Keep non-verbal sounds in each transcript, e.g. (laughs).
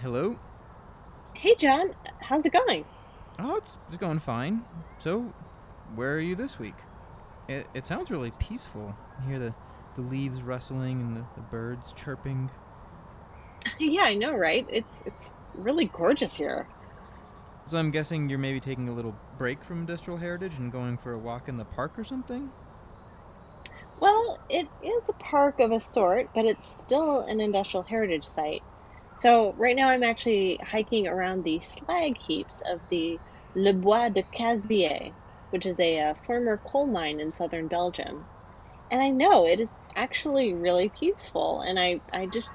Hello? Hey, John. How's it going? Oh, it's, it's going fine. So, where are you this week? It, it sounds really peaceful. You hear the, the leaves rustling and the, the birds chirping. (laughs) Yeah, I know, right? It's it's really gorgeous here. So I'm guessing you're maybe taking a little break from industrial heritage and going for a walk in the park or something? Well, it is a park of a sort, but it's still an industrial heritage site. So right now I'm actually hiking around the slag heaps of the Le Bois du Cazier, which is a, uh former coal mine in southern Belgium. And I know it is actually really peaceful, and I I just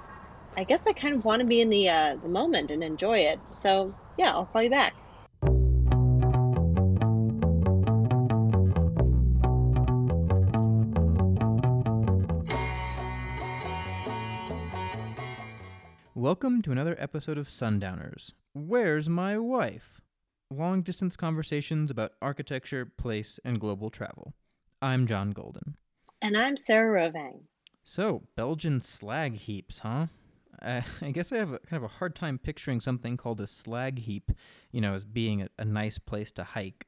I guess I kind of want to be in the uh, the moment and enjoy it. So yeah, I'll call you back. Welcome to another episode of Sundowners. Where's my wife? Long distance conversations about architecture, place, and global travel. I'm John Golden. And I'm Sarah Rovang. So, Belgian slag heaps, huh? Uh, I guess I have a, kind of a hard time picturing something called a slag heap, you know, as being a, a nice place to hike.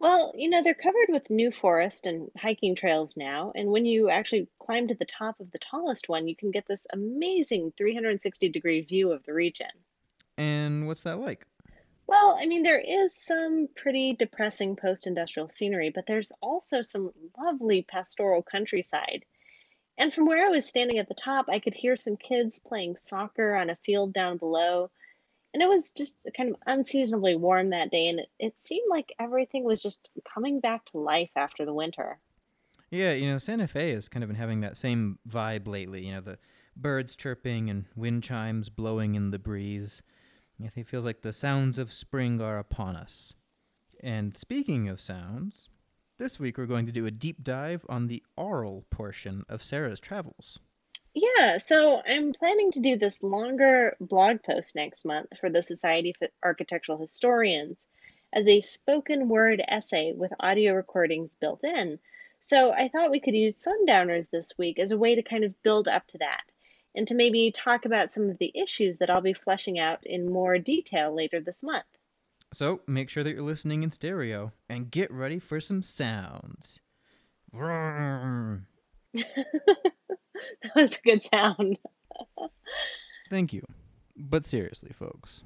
Well, you know, they're covered with new forest and hiking trails now. And when you actually climb to the top of the tallest one, you can get this amazing 360 degree view of the region. And what's that like? Well, I mean, there is some pretty depressing post industrial scenery, but there's also some lovely pastoral countryside. And from where I was standing at the top, I could hear some kids playing soccer on a field down below. And it was just kind of unseasonably warm that day, and it, it seemed like everything was just coming back to life after the winter. Yeah, you know, Santa Fe has kind of been having that same vibe lately. You know, the birds chirping and wind chimes blowing in the breeze. I think it feels like the sounds of spring are upon us. And speaking of sounds, this week we're going to do a deep dive on the oral portion of Sarah's travels. Yeah, so I'm planning to do this longer blog post next month for the Society of Architectural Historians as a spoken word essay with audio recordings built in. So I thought we could use Sundowners this week as a way to kind of build up to that and to maybe talk about some of the issues that I'll be fleshing out in more detail later this month. So make sure that you're listening in stereo and get ready for some sounds. (laughs) That was a good sound. Thank you. But seriously, folks.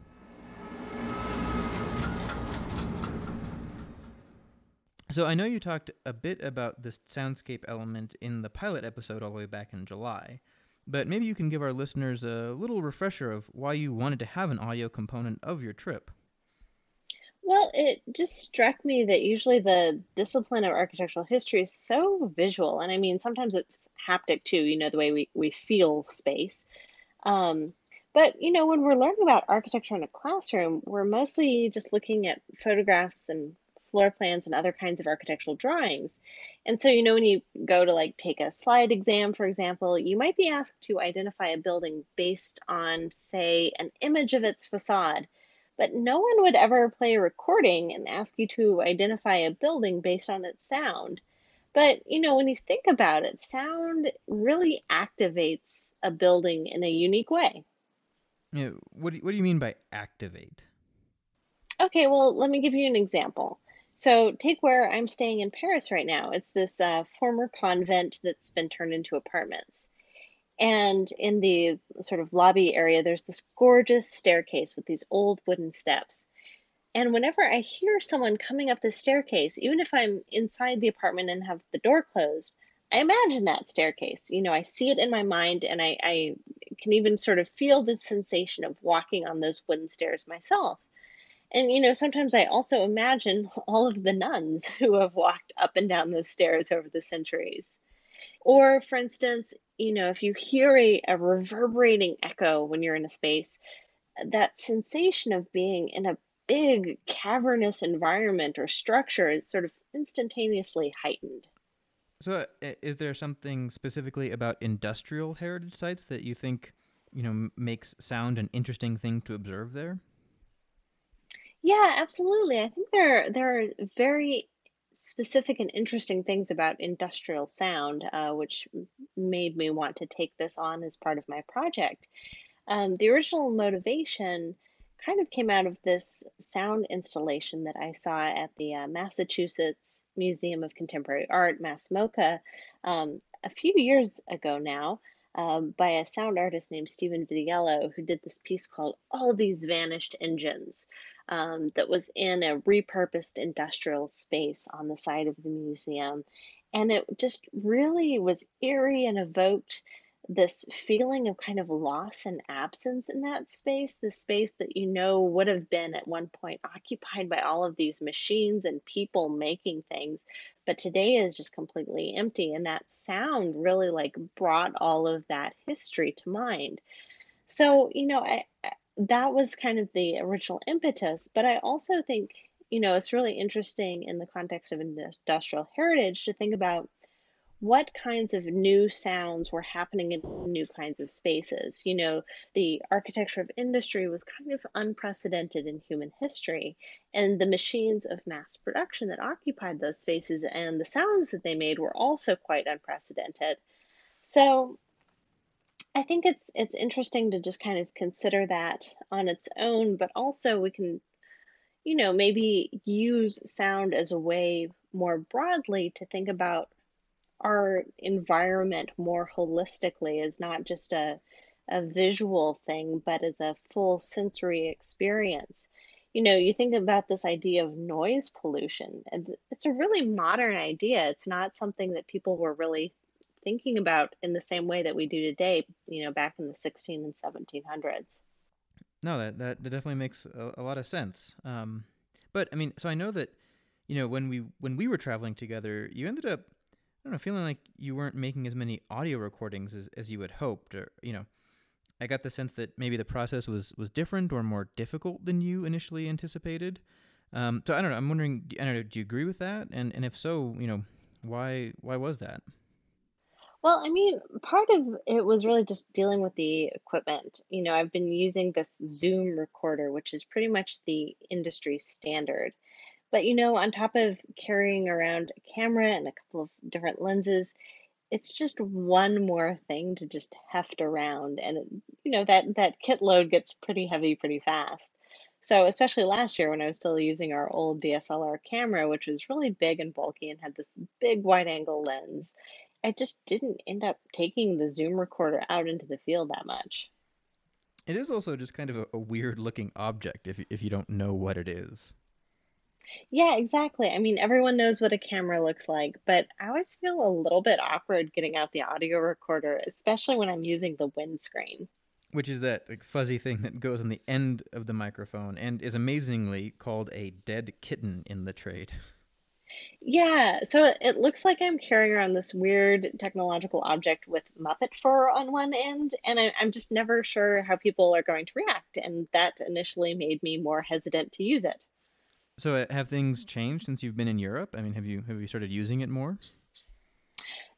So I know you talked a bit about this soundscape element in the pilot episode all the way back in July, but maybe you can give our listeners a little refresher of why you wanted to have an audio component of your trip. Well, it just struck me that usually the discipline of architectural history is so visual. And I mean, sometimes it's haptic too, you know, the way we, we feel space. Um, but, you know, when we're learning about architecture in a classroom, we're mostly just looking at photographs and floor plans and other kinds of architectural drawings. And so, you know, when you go to like take a slide exam, for example, you might be asked to identify a building based on, say, an image of its facade but no one would ever play a recording and ask you to identify a building based on its sound. But, you know, when you think about it, sound really activates a building in a unique way. Yeah, what do you, what do you mean by activate? Okay, well, let me give you an example. So, take where I'm staying in Paris right now. It's this uh, former convent that's been turned into apartments. And in the sort of lobby area, there's this gorgeous staircase with these old wooden steps. And whenever I hear someone coming up the staircase, even if I'm inside the apartment and have the door closed, I imagine that staircase. You know, I see it in my mind and I, I can even sort of feel the sensation of walking on those wooden stairs myself. And, you know, sometimes I also imagine (laughs) all of the nuns (laughs) who have walked up and down those stairs over the centuries. Or, for instance, you know, if you hear a, a reverberating echo when you're in a space, that sensation of being in a big cavernous environment or structure is sort of instantaneously heightened. So, uh, i- is there something specifically about industrial heritage sites that you think, you know, makes sound an interesting thing to observe there? Yeah, absolutely. I think there there are very specific and interesting things about industrial sound, uh, which made me want to take this on as part of my project. Um, the original motivation kind of came out of this sound installation that I saw at the uh, Massachusetts Museum of Contemporary Art, MassMoCA, um, a few years ago now, um, by a sound artist named Stephen Vitiello, who did this piece called All These Vanished Engines, um, that was in a repurposed industrial space on the side of the museum. And it just really was eerie and evoked this feeling of kind of loss and absence in that space, the space that you know would have been at one point occupied by all of these machines and people making things, but today is just completely empty. And that sound really like brought all of that history to mind. So, you know, I, that was kind of the original impetus, but I also think, you know, it's really interesting in the context of industrial heritage to think about what kinds of new sounds were happening in new kinds of spaces. You know, the architecture of industry was kind of unprecedented in human history, and the machines of mass production that occupied those spaces and the sounds that they made were also quite unprecedented. So, I think it's it's interesting to just kind of consider that on its own, but also we can, you know, maybe use sound as a way more broadly to think about our environment more holistically as not just a, a visual thing, but as a full sensory experience. You know, you think about this idea of noise pollution, and it's a really modern idea. It's not something that people were really thinking about in the same way that we do today, you know, back in the 16 and 1700s. No, that that, definitely makes a, a lot of sense. Um, but I mean, so I know that you know when we when we were traveling together, you ended up I don't know, feeling like you weren't making as many audio recordings as, as you had hoped, or you know, I got the sense that maybe the process was was different or more difficult than you initially anticipated. Um, so I don't know. I'm wondering. I don't know. Do you agree with that? And and if so, you know, why why was that? Well, I mean, part of it was really just dealing with the equipment. You know, I've been using this Zoom recorder, which is pretty much the industry standard. But, you know, on top of carrying around a camera and a couple of different lenses, it's just one more thing to just heft around. And, you know, that, that kit load gets pretty heavy pretty fast. So, especially last year when I was still using our old DSLR camera, which was really big and bulky and had this big wide angle lens, I just didn't end up taking the Zoom recorder out into the field that much. It is also just kind of a, a weird looking object if if you don't know what it is. Yeah, exactly. I mean, everyone knows what a camera looks like, but I always feel a little bit awkward getting out the audio recorder, especially when I'm using the windscreen. Which is that like fuzzy thing that goes on the end of the microphone and is amazingly called a dead kitten in the trade. (laughs) Yeah, so it looks like I'm carrying around this weird technological object with Muppet fur on one end, and I, I'm just never sure how people are going to react, and that initially made me more hesitant to use it. So uh, have things changed since you've been in Europe? I mean, have you have you started using it more?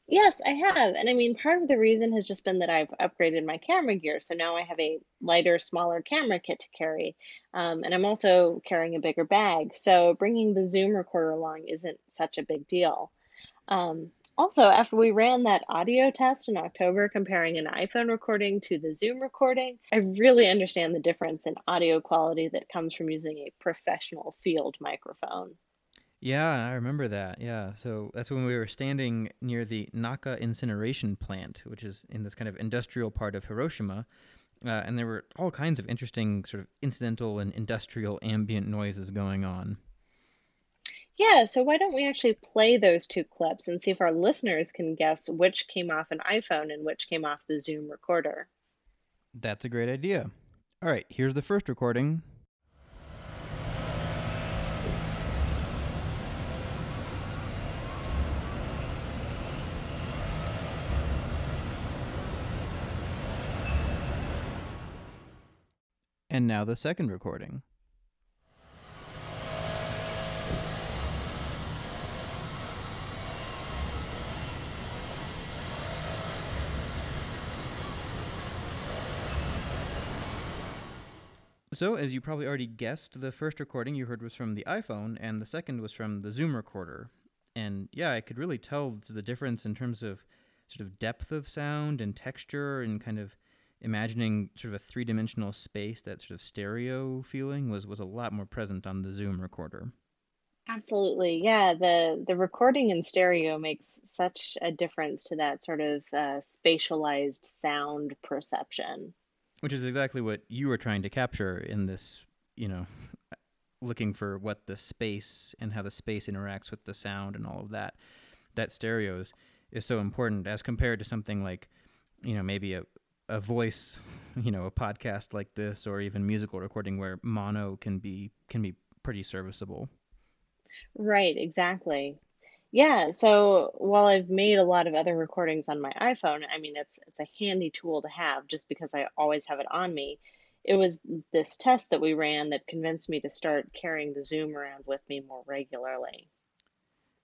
Yes, I have. And I mean, part of the reason has just been that I've upgraded my camera gear. So now I have a lighter, smaller camera kit to carry. Um, and I'm also carrying a bigger bag. So bringing the Zoom recorder along isn't such a big deal. Um, also, after we ran that audio test in October comparing an iPhone recording to the Zoom recording, I really understand the difference in audio quality that comes from using a professional field microphone. Yeah, I remember that. Yeah. So that's when we were standing near the Naka incineration plant, which is in this kind of industrial part of Hiroshima. Uh, and there were all kinds of interesting, sort of incidental and industrial ambient noises going on. Yeah, so why don't we actually play those two clips and see if our listeners can guess which came off an iPhone and which came off the Zoom recorder? That's a great idea. All right, here's the first recording. And now the second recording. So, as you probably already guessed, the first recording you heard was from the iPhone, and the second was from the Zoom recorder. And yeah, I could really tell the difference in terms of sort of depth of sound and texture and kind of imagining sort of a three dimensional space, that sort of stereo feeling was was a lot more present on the Zoom recorder. Absolutely. Yeah, the the recording in stereo makes such a difference to that sort of uh, spatialized sound perception. Which is exactly what you were trying to capture in this, you know, looking for what the space and how the space interacts with the sound and all of that. That stereos is so important as compared to something like, you know, maybe a a voice, you know, a podcast like this or even musical recording where mono can be can be pretty serviceable. Right, exactly. Yeah, so while I've made a lot of other recordings on my iPhone, I mean it's it's a handy tool to have just because I always have it on me. It was this test that we ran that convinced me to start carrying the Zoom around with me more regularly.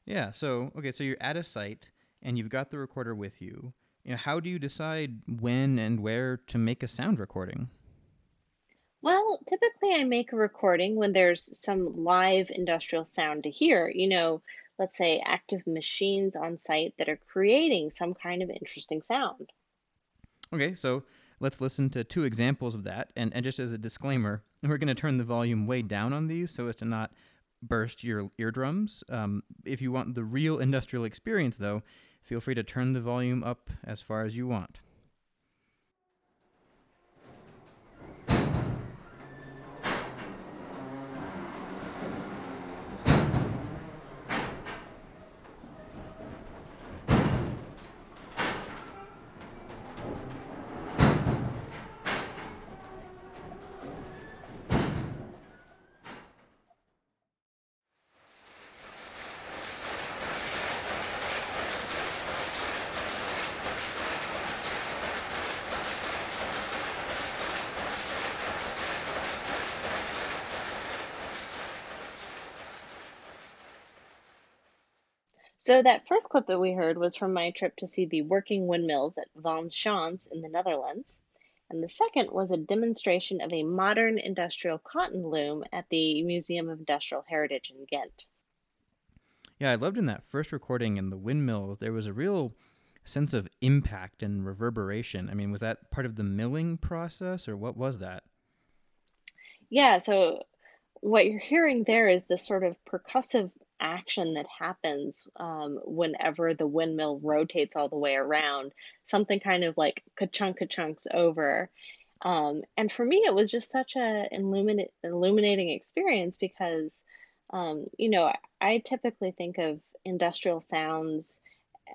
Yeah, so okay, so you're at a site and you've got the recorder with you. You know, how do you decide when and where to make a sound recording? Well, typically I make a recording when there's some live industrial sound to hear. You know, let's say active machines on site that are creating some kind of interesting sound. Okay, so let's listen to two examples of that. And, and just as a disclaimer, (laughs) we're going to turn the volume way down on these so as to not burst your eardrums. Um, if you want the real industrial experience, though, feel free to turn the volume up as far as you want. So that first clip that we heard was from my trip to see the working windmills at Zaanse Schans in the Netherlands. And the second was a demonstration of a modern industrial cotton loom at the Museum of Industrial Heritage in Ghent. Yeah, I loved in that first recording in the windmills, there was a real sense of impact and reverberation. I mean, was that part of the milling process or what was that? Yeah, so what you're hearing there is this sort of percussive action that happens um, whenever the windmill rotates all the way around, something kind of like ka-chunk ka-chunks over. Um, and for me, it was just such a illuminate, illuminating experience because, um, you know, I, typically think of industrial sounds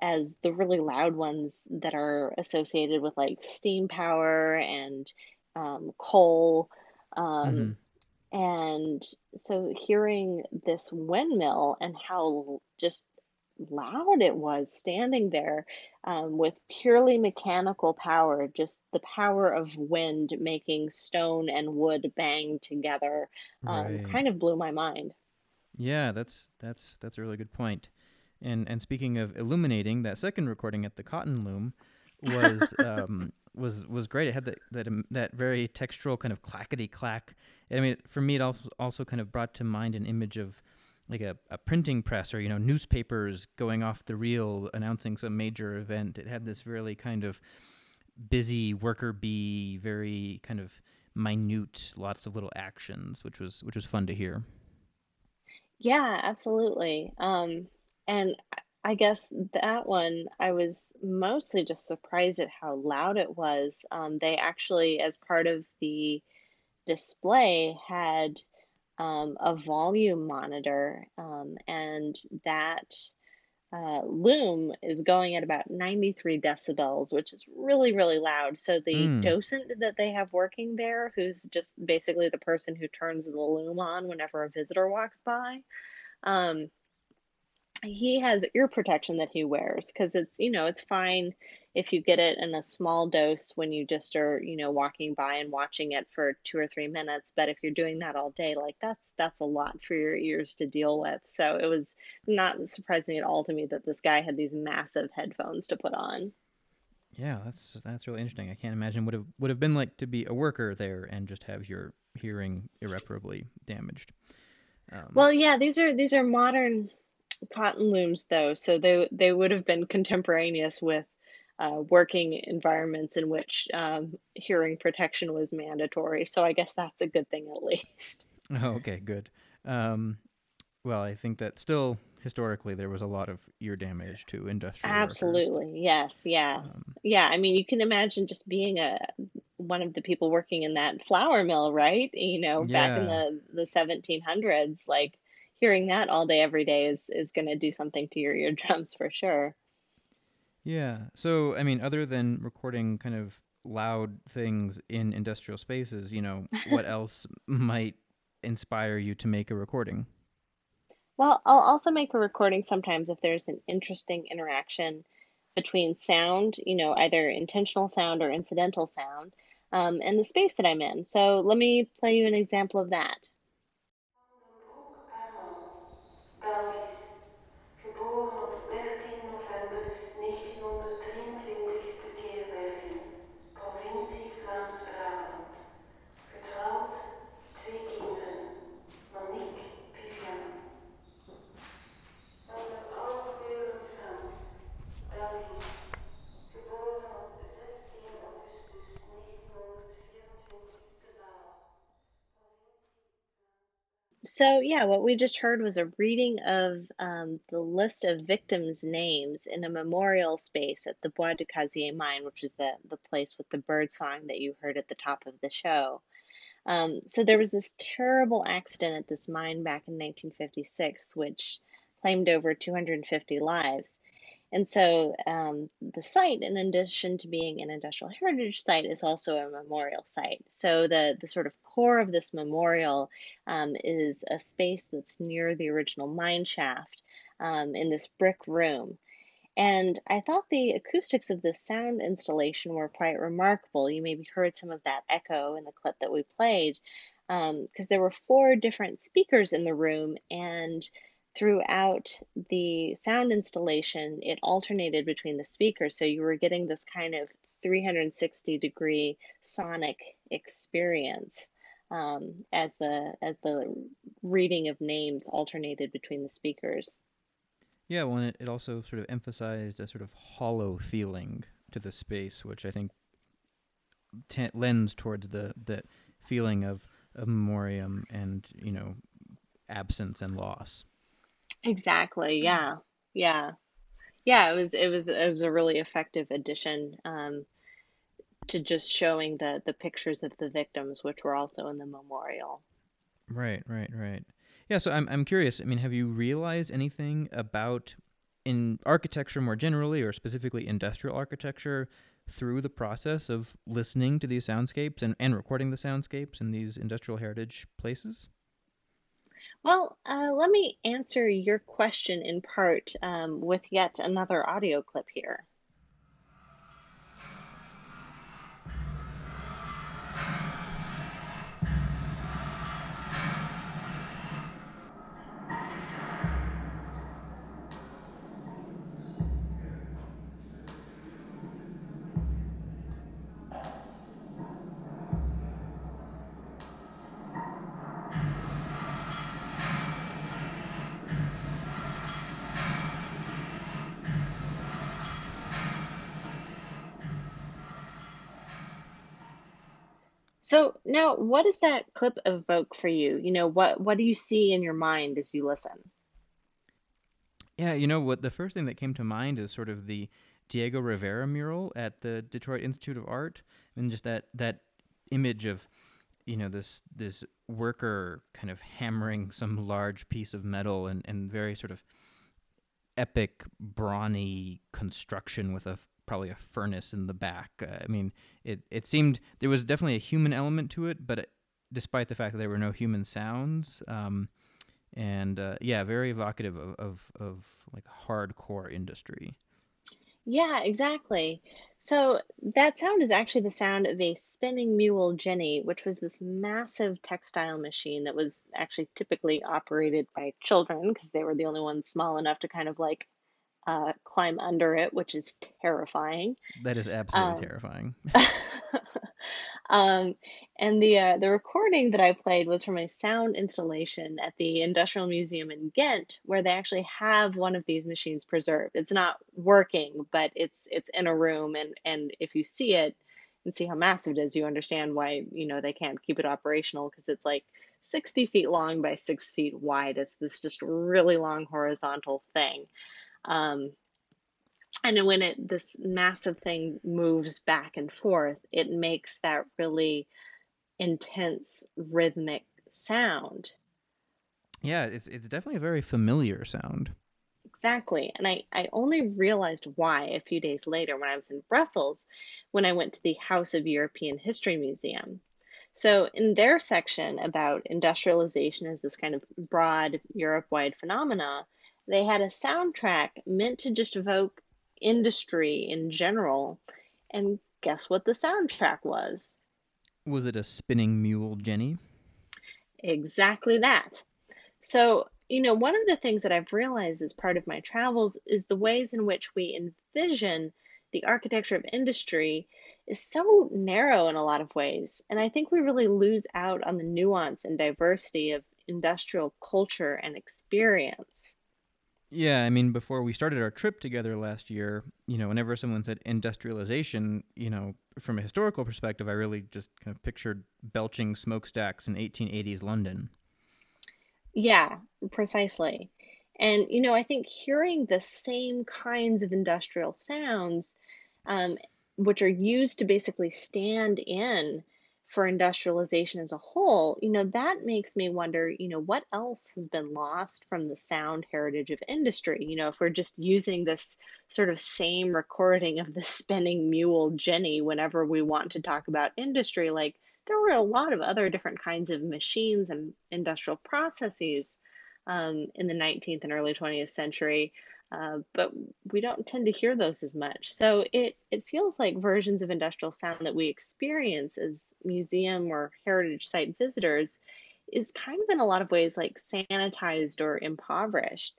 as the really loud ones that are associated with like steam power and um, coal. Mm-hmm. Um, and so hearing this windmill and how just loud it was standing there um, with purely mechanical power, just the power of wind making stone and wood bang together, um, Right. kind of blew my mind. Yeah, that's that's that's a really good point. And and speaking of illuminating, that second recording at the Cotton Loom was (laughs) um, was was great. It had that that um, that very textural kind of clackety clack. I mean, for me, it also also kind of brought to mind an image of like a, a printing press or you know newspapers going off the reel announcing some major event. It had this really kind of busy worker bee, very kind of minute, lots of little actions, which was which was fun to hear. Yeah, absolutely. Um, and I guess that one, I was mostly just surprised at how loud it was. Um, they actually, as part of the display, had um, a volume monitor, um, and that uh, loom is going at about 93 decibels, which is really, really loud. So the Mm, docent that they have working there, who's just basically the person who turns the loom on whenever a visitor walks by, um, he has ear protection that he wears because it's, you know, it's fine if you get it in a small dose when you just are, you know, walking by and watching it for two or three minutes. But if you're doing that all day, like that's that's a lot for your ears to deal with. So it was not surprising at all to me that this guy had these massive headphones to put on. yeah, that's that's really interesting. I can't imagine what it would have been like to be a worker there and just have your hearing irreparably damaged. Um, Well, yeah, these are these are modern cotton looms though, so they they would have been contemporaneous with uh, working environments in which um, hearing protection was mandatory. So I guess that's a good thing at least. Oh, (laughs) (laughs) okay, good. Um, well, I think that still historically there was a lot of ear damage to industrial workers. Absolutely. Yes. Yeah. Um, Yeah. I mean, you can imagine just being a one of the people working in that flour mill, right? You know, back in the the 1700s, like hearing that all day every day is is going to do something to your (laughs) eardrums for sure. yeah. So, I mean, other than recording kind of loud things in industrial spaces, you know, what (laughs) else might inspire you to make a recording? Well, I'll also make a recording sometimes if there's an interesting interaction between sound, you know, either intentional sound or incidental sound, um, and the space that I'm in. So let me play you an example of that. Belgisch, So, yeah, what we just heard was a reading of um, the list of victims' names in a memorial space at the Bois du Cazier mine, which is the, the place with the bird song that you heard at the top of the show. Um, so, there was this terrible accident at this mine back in 1956, which claimed over 250 lives. And so um, the site, in addition to being an industrial heritage site, is also a memorial site. So the, the sort of core of this memorial um, is a space that's near the original mine shaft um, in this brick room. And I thought the acoustics of this sound installation were quite remarkable. You maybe heard some of that echo in the clip that we played, because there were four different speakers in the room, and throughout the sound installation, it alternated between the speakers. So you were getting this kind of 360 degree sonic experience um, as the as the reading of names alternated between the speakers. Yeah, well, it, it also sort of emphasized a sort of hollow feeling to the space, which I think t- lends towards the the feeling of of memoriam and you know absence and loss. Exactly. Yeah. Yeah. Yeah, it was it was it was a really effective addition um, to just showing the the pictures of the victims, which were also in the memorial. Right, right, right. Yeah, so I'm I'm curious. I mean, have you realized anything about in architecture more generally, or specifically industrial architecture, through the process of listening to these soundscapes and, and recording the soundscapes in these industrial heritage places? Well, uh, let me answer your question in part um, with yet another audio clip here. So now, what does that clip evoke for you? You know, what what do you see in your mind as you listen? Yeah, you know what? The first thing that came to mind is sort of the Diego Rivera mural at the Detroit Institute of Art, and just that that image of you know this this worker kind of hammering some large piece of metal and and very sort of epic brawny construction with a probably a furnace in the back. Uh, I mean, it it seemed there was definitely a human element to it, but it, despite the fact that there were no human sounds, um, and uh, yeah, very evocative of, of of like hardcore industry. Yeah, exactly. So that sound is actually the sound of a spinning mule jenny, which was this massive textile machine that was actually typically operated by children because they were the only ones small enough to kind of like uh, climb under it, which is terrifying. That is absolutely Um, terrifying. (laughs) (laughs) Um, and the uh, the recording that I played was from a sound installation at the Industrial Museum in Ghent, where they actually have one of these machines preserved. It's not working, but it's it's in a room, and and if you see it and see how massive it is, you understand why you know they can't keep it operational because it's like 60 feet long by six feet wide. It's this just really long horizontal thing. Um, and then when it this massive thing moves back and forth, it makes that really intense rhythmic sound. Yeah, it's it's definitely a very familiar sound. Exactly. And I, I only realized why a few days later when I was in Brussels when I went to the House of European History Museum. So, in their section about industrialization as this kind of broad Europe wide phenomena, they had a soundtrack meant to just evoke industry in general. And guess what the soundtrack was? Was it a spinning mule, Jenny? Exactly that. So, you know, one of the things that I've realized as part of my travels is the ways in which we envision the architecture of industry is so narrow in a lot of ways. And I think we really lose out on the nuance and diversity of industrial culture and experience. Yeah, I mean, before we started our trip together last year, you know, whenever someone said industrialization, you know, from a historical perspective, I really just kind of pictured belching smokestacks in 1880s London. Yeah, precisely. And, you know, I think hearing the same kinds of industrial sounds, um, which are used to basically stand in for industrialization as a whole, you know, that makes me wonder, you know, what else has been lost from the sound heritage of industry? You know, if we're just using this sort of same recording of the spinning mule Jenny whenever we want to talk about industry, like there were a lot of other different kinds of machines and industrial processes um, in the 19th and early 20th century uh, but we don't tend to hear those as much. So it it feels like versions of industrial sound that we experience as museum or heritage site visitors is kind of in a lot of ways like sanitized or impoverished.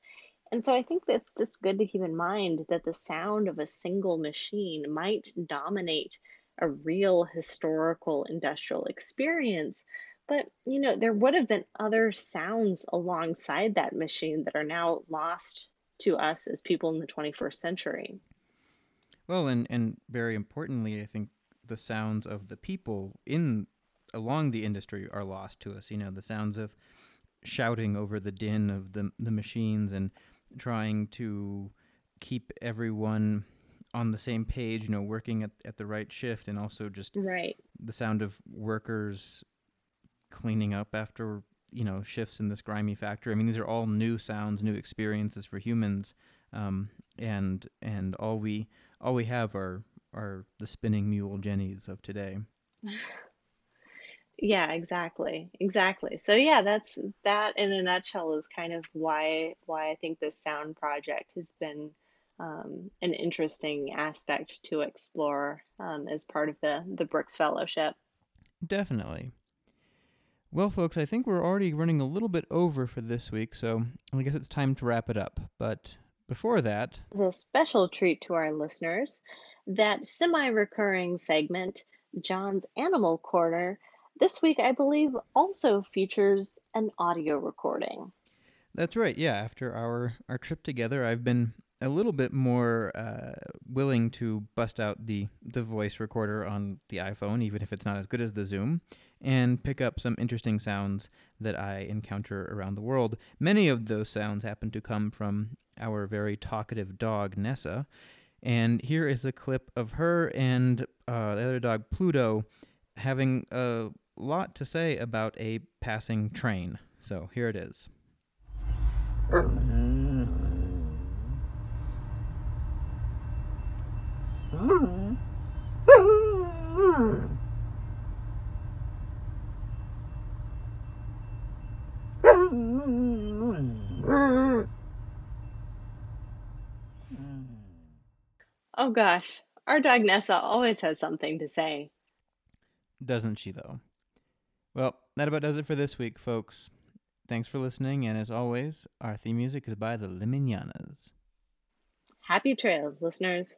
And so I think that's just good to keep in mind that the sound of a single machine might dominate a real historical industrial experience. But, you know, there would have been other sounds alongside that machine that are now lost to us as people in the 21st century. Well, and and very importantly, I think the sounds of the people in along the industry are lost to us. You know, the sounds of shouting over the din of the the machines and trying to keep everyone on the same page, you know, working at, at the right shift and also just right. the sound of workers cleaning up after you know shifts in this grimy factory. I mean, these are all new sounds, new experiences for humans, um, and and all we all we have are are the spinning mule jennies of today. (laughs) Yeah, exactly. Exactly. So yeah, that's that in a nutshell is kind of why why I think this sound project has been um, an interesting aspect to explore um, as part of the the Brooks Fellowship. Definitely. Well, folks, I think we're already running a little bit over for this week, so I guess it's time to wrap it up. But before that, As a special treat to our listeners, that semi-recurring segment, John's Animal Corner, this week I believe also features an audio recording. that's right. Yeah, after our our trip together, I've been a little bit more uh, willing to bust out the the voice recorder on the iPhone, even if it's not as good as the Zoom, and pick up some interesting sounds that I encounter around the world. Many of those sounds happen to come from our very talkative dog Nessa, and here is a clip of her and uh, the other dog Pluto having a lot to say about a passing train. So here it is. (laughs) Oh gosh, our dog Nessa always has something to say. Doesn't she, though? Well, that about does it for this week, folks. Thanks for listening, and as always, our theme music is by the Limiñanas. Happy trails, listeners.